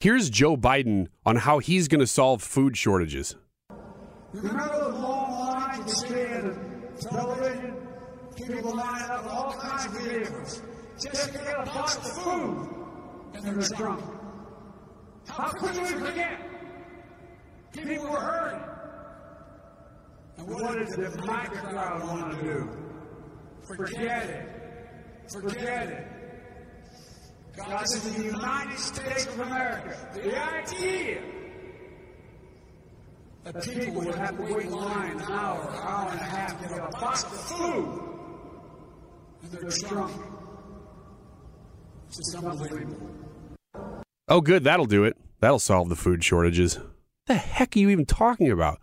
Here's Joe Biden on how he's going to solve food shortages. Remember the long you in television? People up all kinds of vehicles just to get a box of food, and they're drunk. How could we forget? People were hurting. And what did the MAGA crowd want to do? Forget it. Forget it. God says the United States of America, the idea that people would have to wait in line an hour, hour and a half to get a box of food, and they're drunk. It's unbelievable. Oh, good. That'll do it. That'll solve the food shortages. What the heck are you even talking about?